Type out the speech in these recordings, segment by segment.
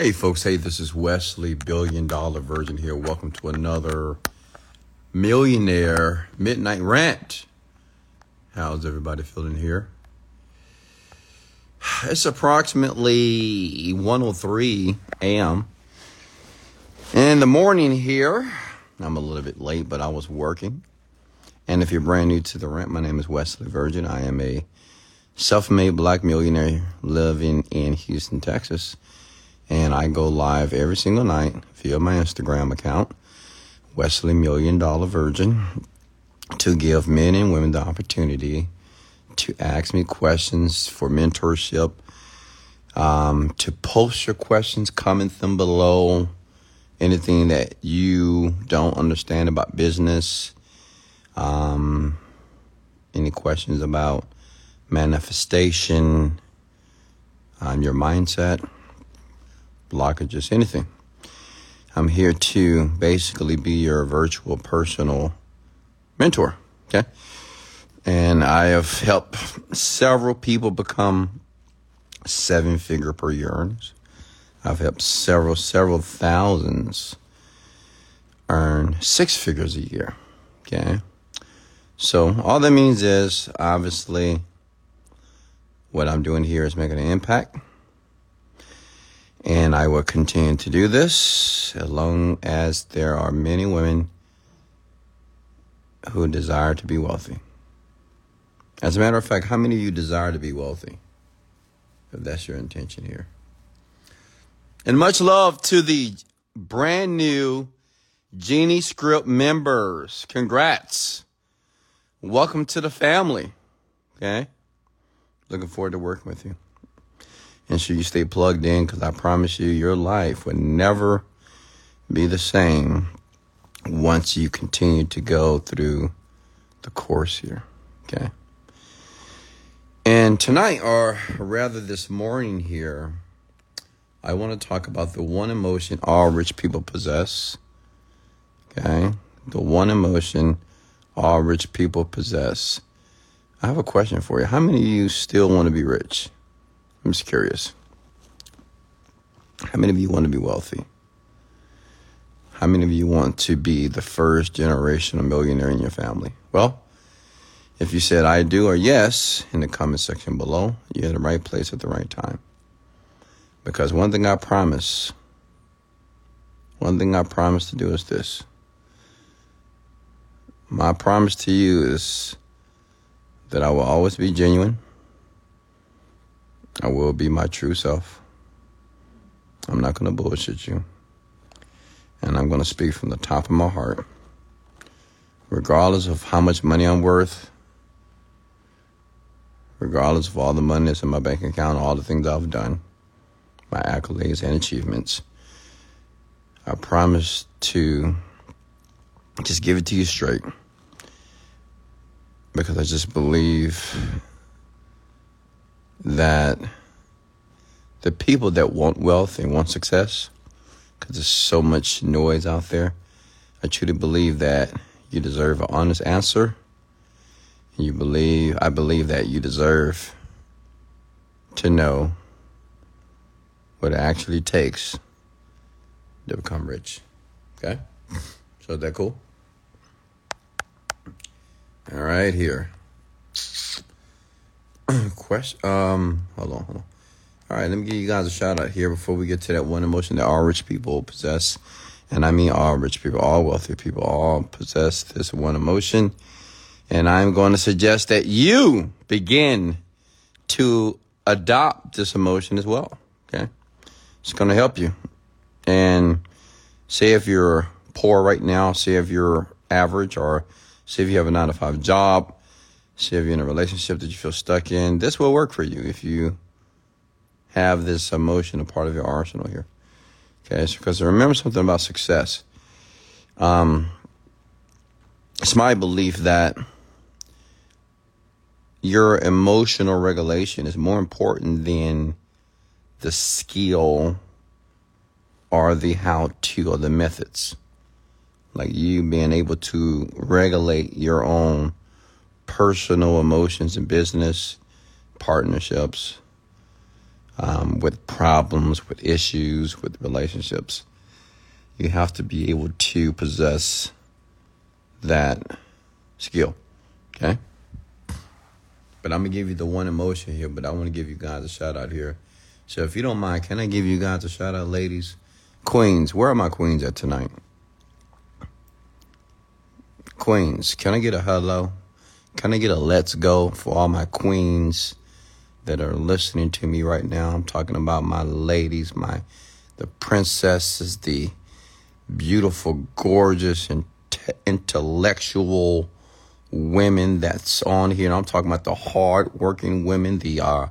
Hey, folks. Hey, this is Wesley, Billion Dollar Virgin here. Welcome to another Millionaire Midnight Rant. How's everybody feeling here? It's approximately 103 a.m. in the morning here. I'm a little bit late, but I was working. And if you're brand new to the rant, my name is Wesley Virgin. I am a self-made black millionaire living in Houston, Texas and I go live every single night via my Instagram account, Wesley Million Dollar Virgin, to give men and women the opportunity to ask me questions for mentorship, um, to post your questions, comment them below, anything that you don't understand about business, um, any questions about manifestation, um, your mindset blockages, anything. I'm here to basically be your virtual personal mentor. Okay. And I have helped several people become seven figure per year earners. I've helped several, several thousands earn six figures a year. Okay. So all that means is obviously what I'm doing here is making an impact and I will continue to do this as long as there are many women who desire to be wealthy. As a matter of fact, how many of you desire to be wealthy? If that's your intention here. And much love to the brand new Genie Script members. Congrats. Welcome to the family. Okay? Looking forward to working with you. Ensure you stay plugged in because I promise you, your life would never be the same once you continue to go through the course here. Okay. And tonight, or rather this morning here, I want to talk about the one emotion all rich people possess. Okay. The one emotion all rich people possess. I have a question for you. How many of you still want to be rich? I'm just curious. How many of you want to be wealthy? How many of you want to be the first generation of millionaire in your family? Well, if you said I do or yes in the comment section below, you're in the right place at the right time. Because one thing I promise, one thing I promise to do is this. My promise to you is that I will always be genuine. I will be my true self. I'm not going to bullshit you. And I'm going to speak from the top of my heart. Regardless of how much money I'm worth, regardless of all the money that's in my bank account, all the things I've done, my accolades and achievements, I promise to just give it to you straight. Because I just believe that the people that want wealth and want success, because there's so much noise out there, I truly believe that you deserve an honest answer. You believe, I believe that you deserve to know what it actually takes to become rich. Okay? So is that cool? All right, here. Question. Um, hold on, hold on. All right, let me give you guys a shout out here before we get to that one emotion that all rich people possess. And I mean all rich people, all wealthy people, all possess this one emotion. And I'm going to suggest that you begin to adopt this emotion as well. Okay. It's going to help you. And say if you're poor right now, say if you're average, or say if you have a nine to five job, say if you're in a relationship that you feel stuck in, this will work for you if you have this emotion a part of your arsenal here. Okay, because remember something about success. Um, it's my belief that your emotional regulation is more important than the skill or the how to or the methods. Like you being able to regulate your own personal emotions and business, partnerships, um, with problems, with issues, with relationships. You have to be able to possess that skill. Okay? But I'm going to give you the one emotion here, but I want to give you guys a shout out here. So if you don't mind, can I give you guys a shout out, ladies? Queens, where are my queens at tonight? Queens, can I get a hello? I get a let's go for all my queens that are listening to me right now? I'm talking about my ladies, my the princesses, the beautiful, gorgeous, and intellectual women that's on here. And I'm talking about the hard-working women, the uh,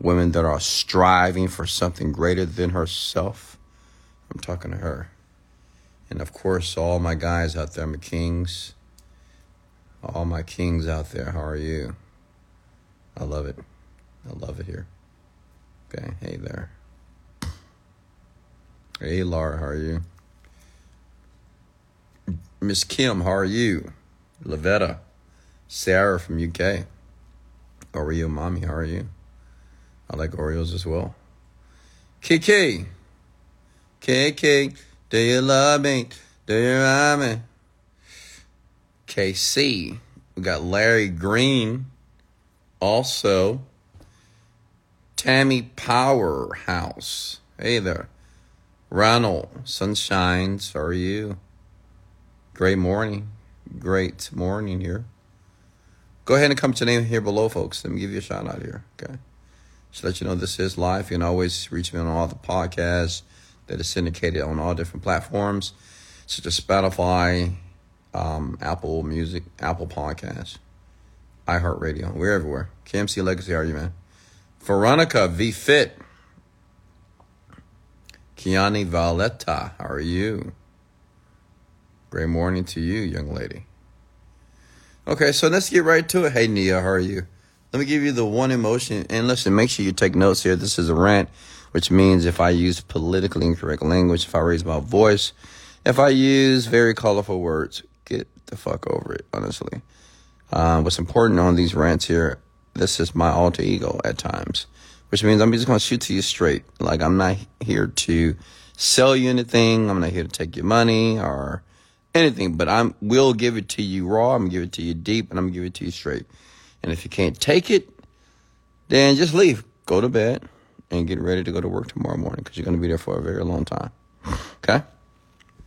women that are striving for something greater than herself. I'm talking to her. And of course, all my guys out there, my kings, all my kings out there, how are you? I love it. I love it here. Okay, hey there. Hey, Laura, how are you? Miss Kim, how are you? Lavetta, Sarah from UK. Oreo Mommy, how are you? I like Oreos as well. KK, KK, do you love me? Do you love me? KC, we got Larry Green, also Tammy Powerhouse. Hey there. Ronald, Sunshines, how are you? Great morning. Great morning here. Go ahead and come to name here below, folks. Let me give you a shout out here. Okay. Just let you know this is live. You can always reach me on all the podcasts that is syndicated on all different platforms, such as Spotify, um, Apple Music, Apple Podcasts, iHeartRadio. We're everywhere. KMC Legacy, how are you, man? Veronica V Fit. Kiani Valletta, how are you? Great morning to you, young lady. Okay, so let's get right to it. Hey, Nia, how are you? Let me give you the one emotion. And listen, make sure you take notes here. This is a rant, which means if I use politically incorrect language, if I raise my voice, if I use very colorful words, the fuck over it, honestly. Uh, what's important on these rants here, this is my alter ego at times, which means I'm just going to shoot to you straight. Like, I'm not here to sell you anything. I'm not here to take your money or anything, but I'm will give it to you raw. I'm gonna give it to you deep, and I'm gonna give it to you straight. And if you can't take it, then just leave. Go to bed and get ready to go to work tomorrow morning because you're gonna be there for a very long time. Okay?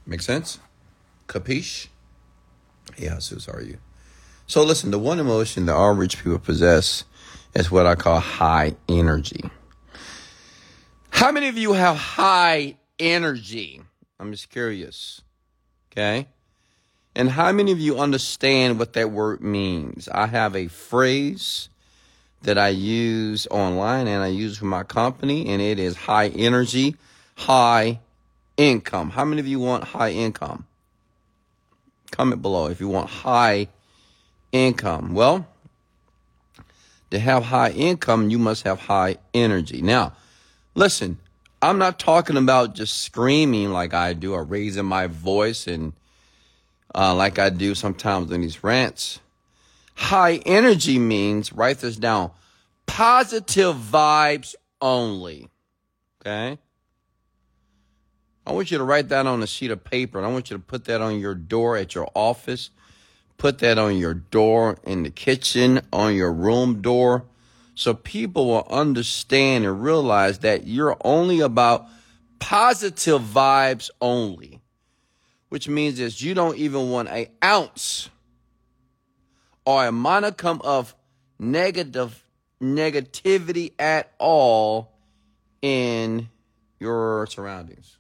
Make sense? Capiche? Yeah, Jesus, are you? So listen, the one emotion that all rich people possess is what I call high energy. How many of you have high energy? I'm just curious. Okay? And how many of you understand what that word means? I have a phrase that I use online and I use for my company, and it is high energy, high income. How many of you want high income? Comment below if you want high income. Well, to have high income, you must have high energy. Now, listen, I'm not talking about just screaming like I do or raising my voice and uh, like I do sometimes in these rants. High energy means, write this down, positive vibes only. Okay? I want you to write that on a sheet of paper and I want you to put that on your door at your office. Put that on your door in the kitchen, on your room door so people will understand and realize that you're only about positive vibes only, which means that you don't even want an ounce or a monicum of negative negativity at all in your surroundings.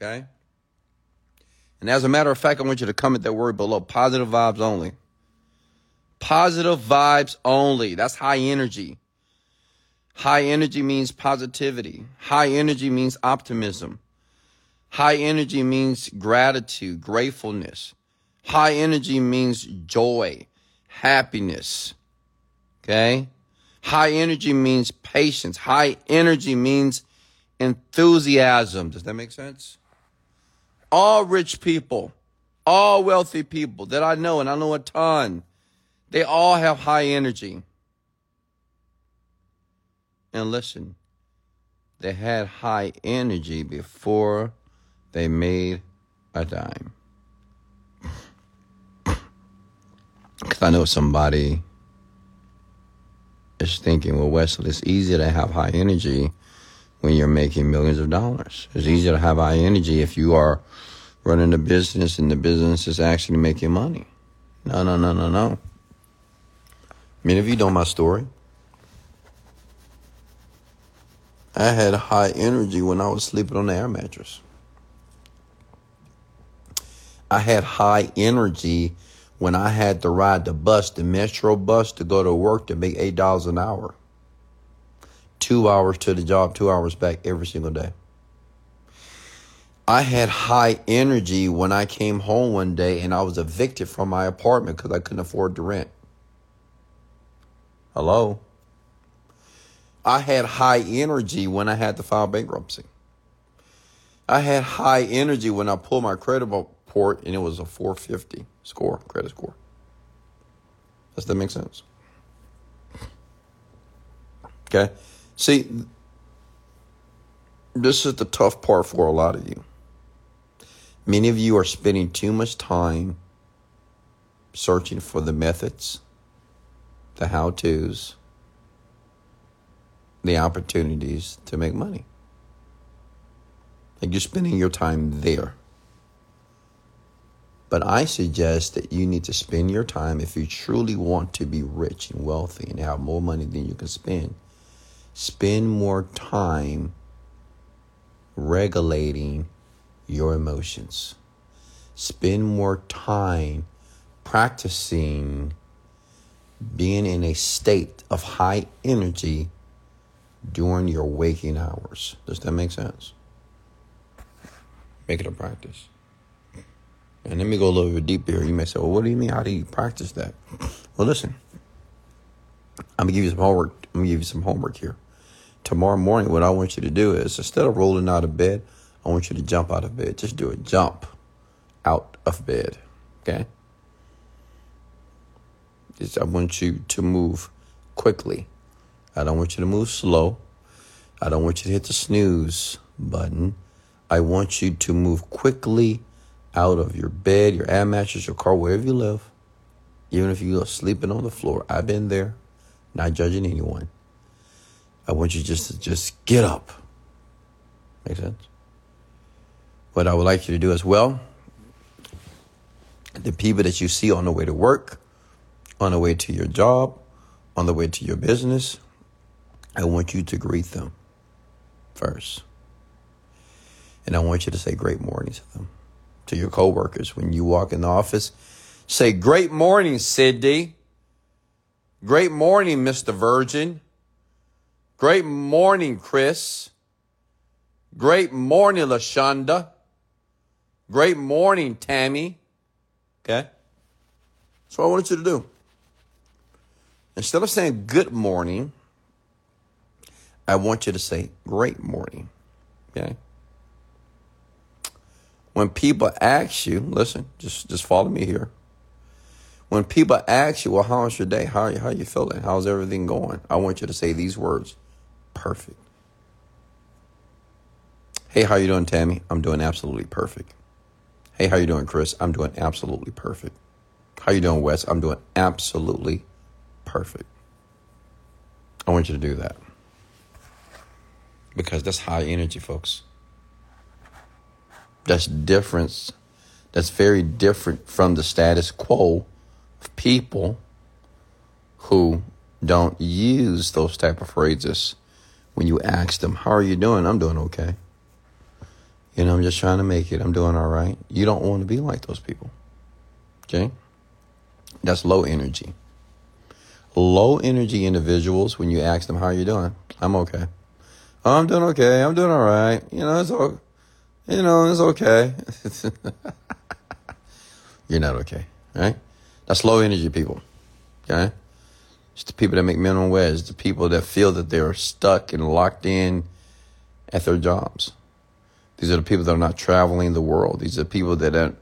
Okay? And as a matter of fact, I want you to comment that word below positive vibes only. Positive vibes only. That's high energy. High energy means positivity. High energy means optimism. High energy means gratitude, gratefulness. High energy means joy, happiness. Okay? High energy means patience. High energy means enthusiasm. Does that make sense? All rich people, all wealthy people that I know, and I know a ton, they all have high energy. And listen, they had high energy before they made a dime. Because I know somebody is thinking, well, Wesley, it's easy to have high energy when you're making millions of dollars. It's easy to have high energy if you are running a business and the business is actually making money. No, no, no, no, no. Many of you know my story. I had high energy when I was sleeping on the air mattress. I had high energy when I had to ride the bus, the metro bus, to go to work to make eight dollars an hour. Two hours to the job, two hours back every single day. I had high energy when I came home one day and I was evicted from my apartment because I couldn't afford the rent. Hello? I had high energy when I had to file bankruptcy. I had high energy when I pulled my credit report and it was a 450 score, credit score. Does that make sense? Okay. See, this is the tough part for a lot of you. Many of you are spending too much time searching for the methods, the how to's, the opportunities to make money. Like you're spending your time there. But I suggest that you need to spend your time if you truly want to be rich and wealthy and have more money than you can spend. Spend more time regulating your emotions. Spend more time practicing being in a state of high energy during your waking hours. Does that make sense? Make it a practice. And let me go a little bit deeper here. You may say, well, what do you mean? How do you practice that? Well, listen, I'm going to give you some homework. I'm going to give you some homework here. Tomorrow morning, what I want you to do is instead of rolling out of bed, I want you to jump out of bed. Just do a jump out of bed. Okay? I want you to move quickly. I don't want you to move slow. I don't want you to hit the snooze button. I want you to move quickly out of your bed, your air mattress, your car, wherever you live. Even if you're sleeping on the floor. I've been there, not judging anyone. I want you just to just get up. Make sense? What I would like you to do as well, the people that you see on the way to work, on the way to your job, on the way to your business, I want you to greet them first. And I want you to say great morning to them, to your coworkers. When you walk in the office, say great morning, Sydney. Great morning, Mr. Virgin. Great morning, Chris. Great morning, Lashonda. Great morning, Tammy. Okay? That's what I want you to do. Instead of saying good morning, I want you to say great morning. Okay? When people ask you, listen, just just follow me here. When people ask you, well, how was your day? How, how are you feeling? How's everything going? I want you to say these words. Perfect. Hey, how you doing, Tammy? I'm doing absolutely perfect. Hey, how you doing, Chris? I'm doing absolutely perfect. How you doing, Wes? I'm doing absolutely perfect. I want you to do that. Because that's high energy, folks. That's difference. That's very different from the status quo of people who don't use those type of phrases when you ask them, "How are you doing?" I'm doing okay. You know, I'm just trying to make it. I'm doing all right. You don't want to be like those people. Okay? That's low energy. Low energy individuals, when you ask them, How are you doing? I'm okay. Oh, I'm doing okay. I'm doing all right. You know, it's okay. You know, it's okay. You're not okay, right? That's low energy people. Okay? It's the people that make minimum wage. It's the people that feel that they're stuck and locked in at their jobs. These are the people that are not traveling the world. These are the people that are,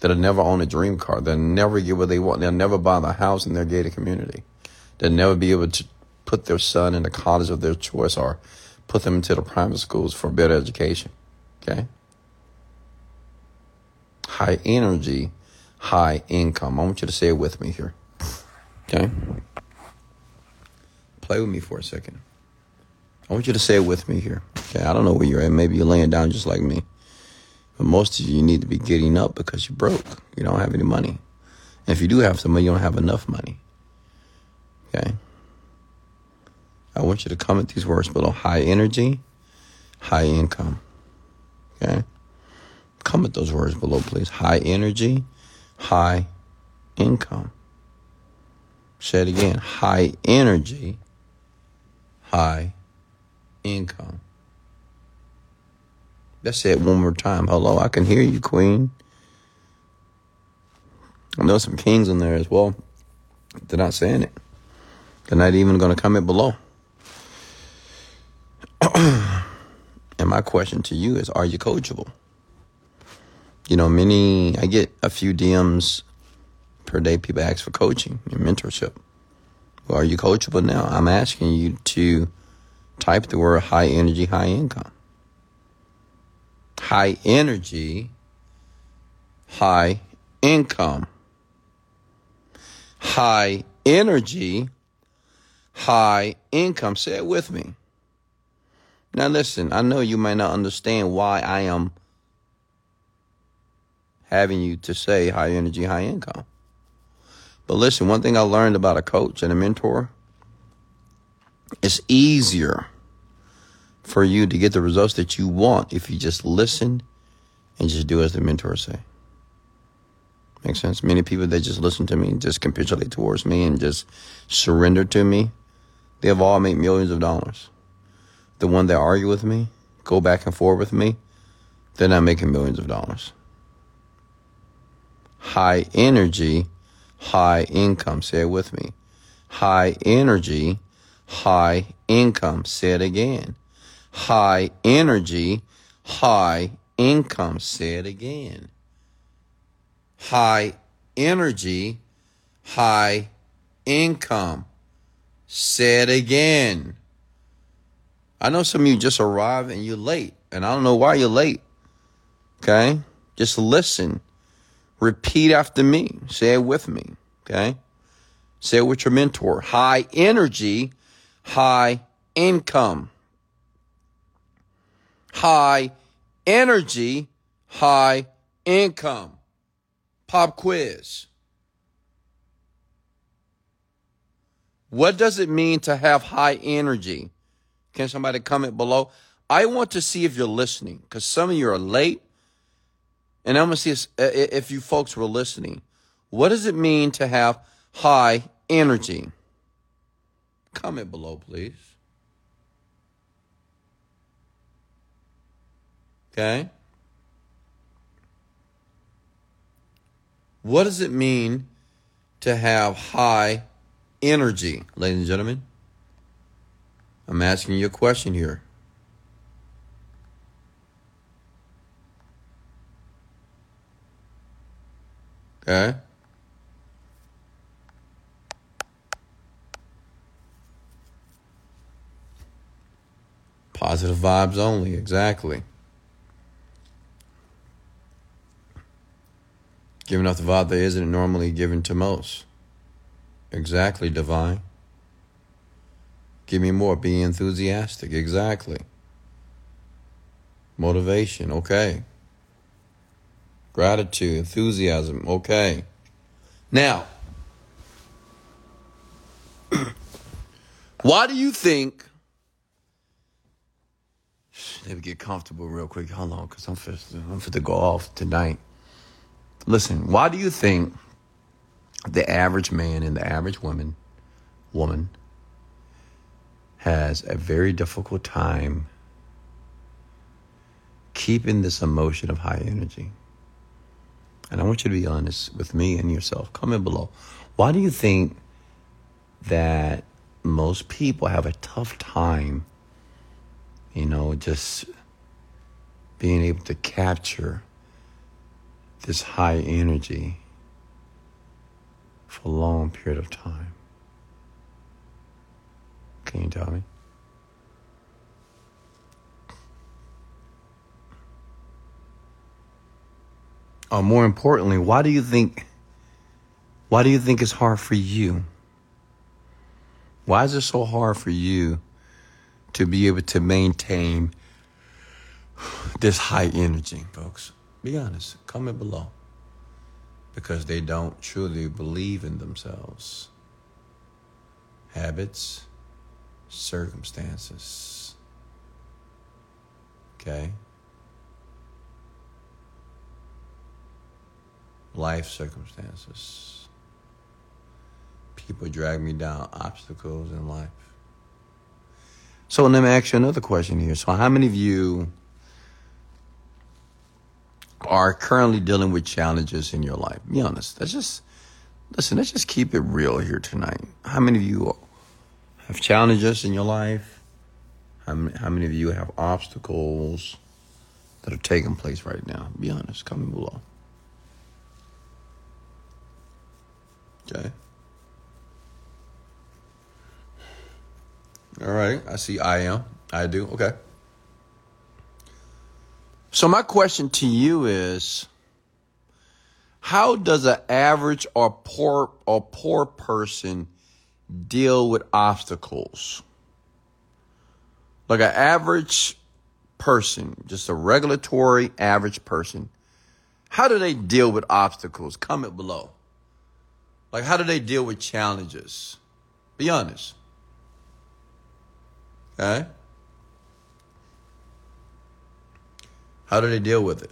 that'll never own a dream car. They'll never get what they want. They'll never buy the house in their gated community. They'll never be able to put their son in the college of their choice or put them into the private schools for a better education. Okay? High energy, high income. I want you to say it with me here. Okay? Play with me for a second. I want you to say it with me here. Okay, I don't know where you're at. Maybe you're laying down just like me. But most of you, you need to be getting up because you're broke. You don't have any money. And if you do have some money, you don't have enough money. Okay? I want you to comment these words below high energy, high income. Okay? Comment those words below, please. High energy, high income. Say it again. High energy, high income. Let's say it one more time. Hello, I can hear you, Queen. I know some kings in there as well. They're not saying it. They're not even going to comment below. and my question to you is Are you coachable? You know, many, I get a few DMs per day. People ask for coaching and mentorship. Well, are you coachable now? I'm asking you to type the word high energy, high income. High energy, high income. High energy, high income. Say it with me. Now, listen, I know you might not understand why I am having you to say high energy, high income. But listen, one thing I learned about a coach and a mentor it's easier for you to get the results that you want if you just listen and just do as the mentor say. Makes sense? Many people that just listen to me, just capitulate towards me and just surrender to me, they have all made millions of dollars. The one that argue with me, go back and forth with me, they're not making millions of dollars. High energy, high income. Say it with me. High energy, high income. Say it again. High energy, high income. Say it again. High energy, high income. Say it again. I know some of you just arrived and you're late, and I don't know why you're late. Okay? Just listen. Repeat after me. Say it with me. Okay? Say it with your mentor. High energy, high income, high energy, high income. Pop quiz. What does it mean to have high energy? Can somebody comment below? I want to see if you're listening because some of you are late. And I'm going to see uh, if you folks were listening. What does it mean to have high energy? Comment below, please. Okay? What does it mean to have high energy, ladies and gentlemen? I'm asking you a question here. Okay? Positive vibes only, exactly. Giving off the vibe that isn't normally given to most. Exactly, divine. Give me more. Be enthusiastic. Exactly. Motivation. Okay. Gratitude. Enthusiasm. Okay. Now, why do you think let me get comfortable real quick. Hold on, because I'm fit, I'm to go off tonight. Listen, why do you think the average man and the average woman, woman, has a very difficult time keeping this emotion of high energy? And I want you to be honest with me and yourself. Comment below. Why do you think that most people have a tough time you know, just being able to capture this high energy for a long period of time. Can you tell me? Or more importantly, why do you think why do you think it's hard for you? Why is it so hard for you to be able to maintain this high energy, folks? Be honest. Comment below. Because they don't truly believe in themselves. Habits, circumstances. Okay? Life circumstances. People drag me down obstacles in life. So let me ask you another question here. So, how many of you are currently dealing with challenges in your life? Be honest. Let's just listen. Let's just keep it real here tonight. How many of you have challenges in your life? How many, how many of you have obstacles that are taking place right now? Be honest. Comment below. Okay. All right. I see I am. I do. Okay. So my question to you is how does an average or poor or poor person deal with obstacles? Like an average person, just a regulatory average person, how do they deal with obstacles? Comment below. Like, how do they deal with challenges? Be honest. Okay? How do they deal with it?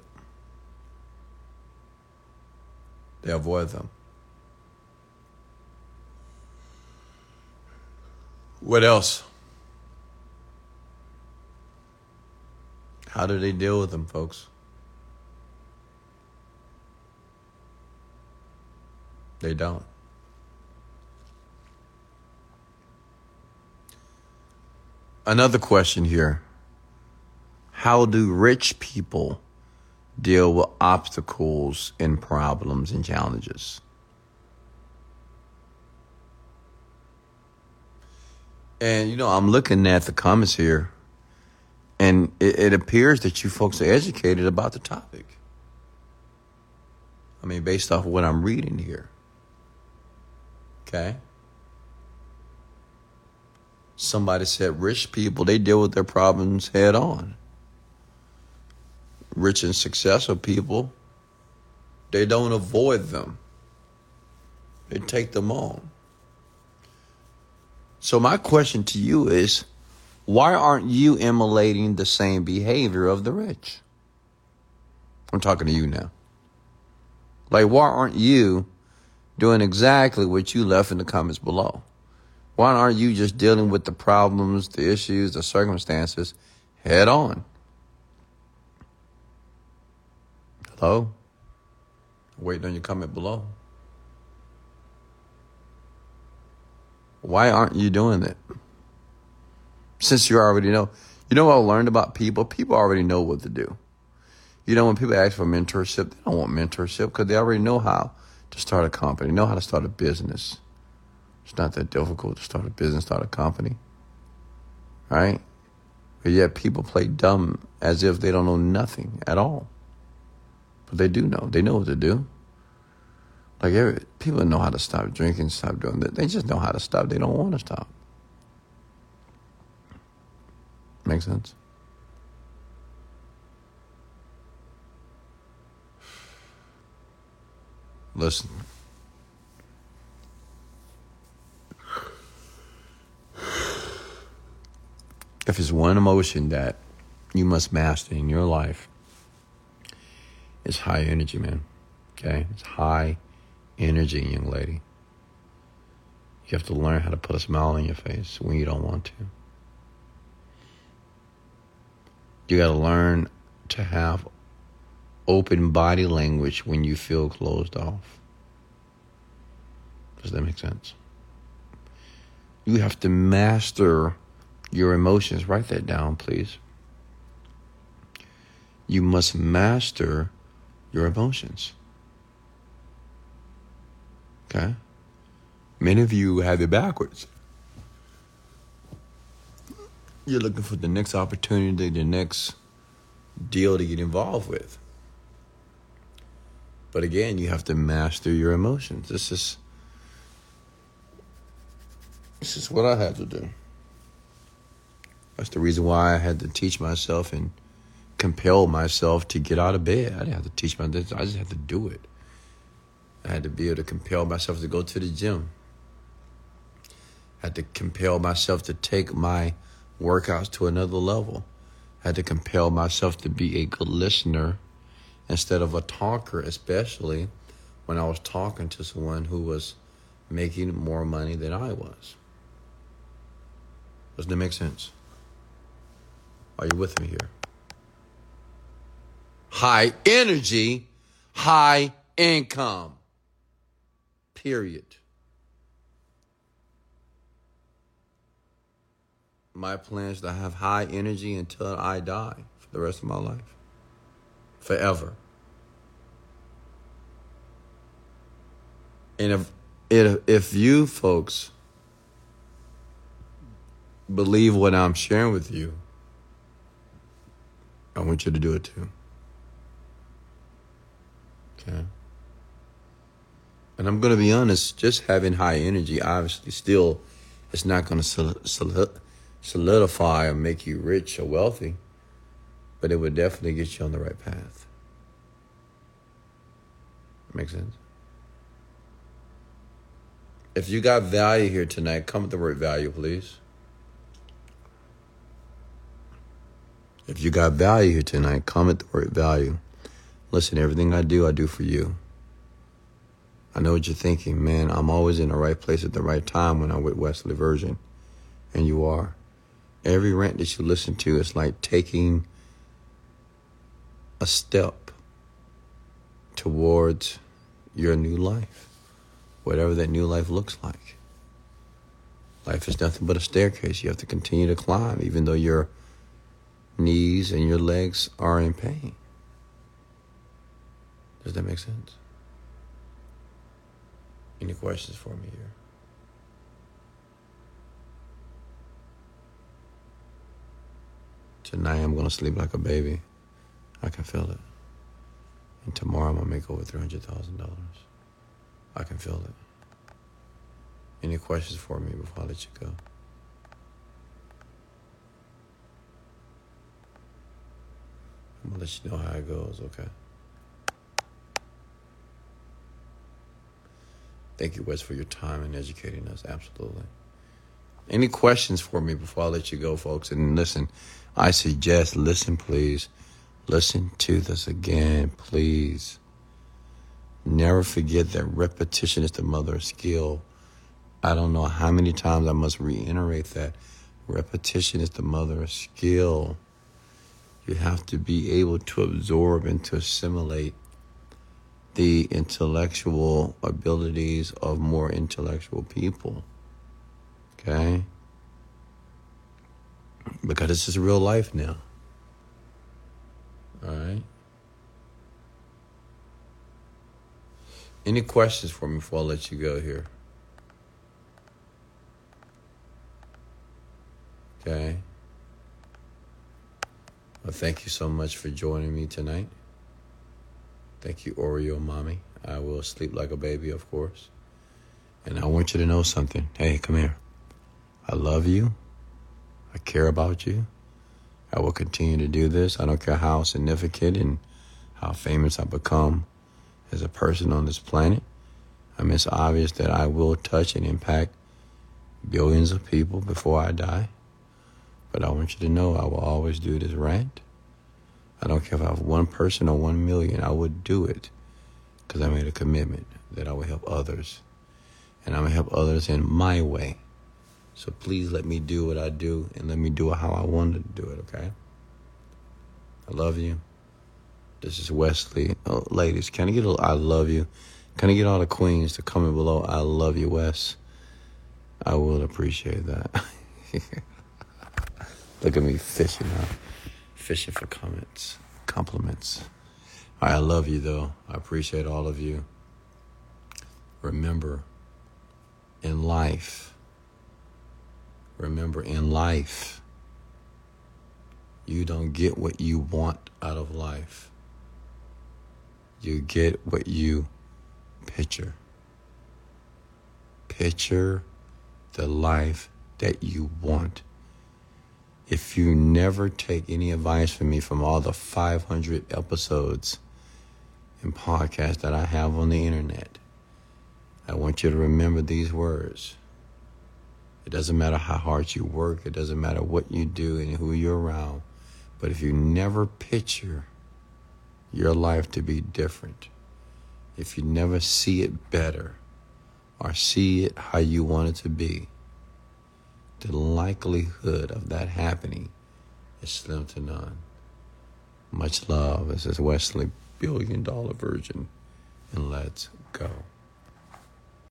They avoid them. What else? How do they deal with them, folks? They don't. Another question here. How do rich people deal with obstacles and problems and challenges? And you know, I'm looking at the comments here, and it, it, appears that you folks are educated about the topic. I mean, based off of what I'm reading here. Okay. Somebody said rich people, they deal with their problems head on. Rich and successful people, they don't avoid them. They take them on. So my question to you is, why aren't you emulating the same behavior of the rich? I'm talking to you now. Like, why aren't you doing exactly what you left in the comments below? Why aren't you just dealing with the problems, the issues, the circumstances head on? Hello? Waiting on your comment below. Why aren't you doing it? Since you already know. You know what I learned about people? People already know what to do. You know, when people ask for mentorship, they don't want mentorship because they already know how to start a company, know how to start a business. It's not that difficult to start a business, start a company. Right? But yet people play dumb as if they don't know nothing at all. But they do know. They know what to do. Like every, people know how to stop drinking, stop doing that. They just know how to stop. They don't want to stop. Make sense? Listen. If it's one emotion that you must master in your life, it's high energy, man. Okay? It's high energy, young lady. You have to learn how to put a smile on your face when you don't want to. You got to learn to have open body language when you feel closed off. Does that make sense? You have to master your emotions. Write that down, please. You must master your emotions. Okay? Many of you have it backwards. You're looking for the next opportunity, the next deal to get involved with. But again, you have to master your emotions. This is this is what I had to do. That's the reason why I had to teach myself and compel myself to get out of bed. I didn't have to teach myself. I just had to do it. I had to be able to compel myself to go to the gym. I had to compel myself to take my workouts to another level. I had to compel myself to be a good listener instead of a talker, especially when I was talking to someone who was making more money than I was. Doesn't that make sense? Are you with me here? High energy, high income. Period. My plan is to have high energy until I die for the rest of my life. Forever. And if if, if you folks believe what I'm sharing with you, I want you to do it too. Okay. And I'm going to be honest, just having high energy, obviously, still, it's not going to solidify or make you rich or wealthy, but it would definitely get you on the right path. Make sense? If you got value here tonight, come with the word value, please. If you got value here tonight, comment the word value. Listen, everything I do, I do for you. I know what you're thinking, man. I'm always in the right place at the right time when I'm with Wesley Virgin. And you are. Every rant that you listen to is like taking a step towards your new life, whatever that new life looks like. Life is nothing but a staircase. You have to continue to climb, even though your knees and your legs are in pain. Does that make sense? Any questions for me here? Tonight I'm gonna sleep like a baby. I can feel it. And tomorrow I'm gonna make over three hundred thousand dollars. I can feel it. Any questions for me before I let you go? I'm gonna let you know how it goes, okay? Thank you, Wes, for your time and educating us. Absolutely. Any questions for me before I let you go, folks? And listen, I suggest listen, please. Listen to this again, please. Never forget that repetition is the mother of skill. I don't know how many times I must reiterate that. Repetition is the mother of skill. You have to be able to absorb and to assimilate the intellectual abilities of more intellectual people. Okay? Because this is real life now. All right? Any questions for me before I let you go here? Okay. Well, thank you so much for joining me tonight. Thank you, Oreo Mommy. I will sleep like a baby, of course. And I want you to know something. Hey, come here. I love you. I care about you. I will continue to do this. I don't care how significant and how famous I become as a person on this planet. I mean, it's obvious that I will touch and impact billions of people before I die. But I want you to know I will always do this rant I don't care if I have one person or one million, I would do it because I made a commitment that I would help others. And I'm going to help others in my way. So please let me do what I do and let me do it how I want to do it, okay? I love you. This is Wesley. Oh, ladies, can I get a I love you? Can I get all the queens to comment below? I love you, Wes. I will appreciate that. Look at me fishing now fishing for comments, compliments. I love you though. I appreciate all of you. Remember, in life, remember, in life, you don't get what you want out of life. You get what you picture. Picture the life that you want. If you never take any advice from me from all the 500 episodes and podcasts that I have on the internet, I want you to remember these words. It doesn't matter how hard you work, it doesn't matter what you do and who you're around. But if you never picture your life to be different, if you never see it better or see it how you want it to be, the likelihood of that happening is slim to none. Much love. This is Wesley, billion dollar virgin, and let's go.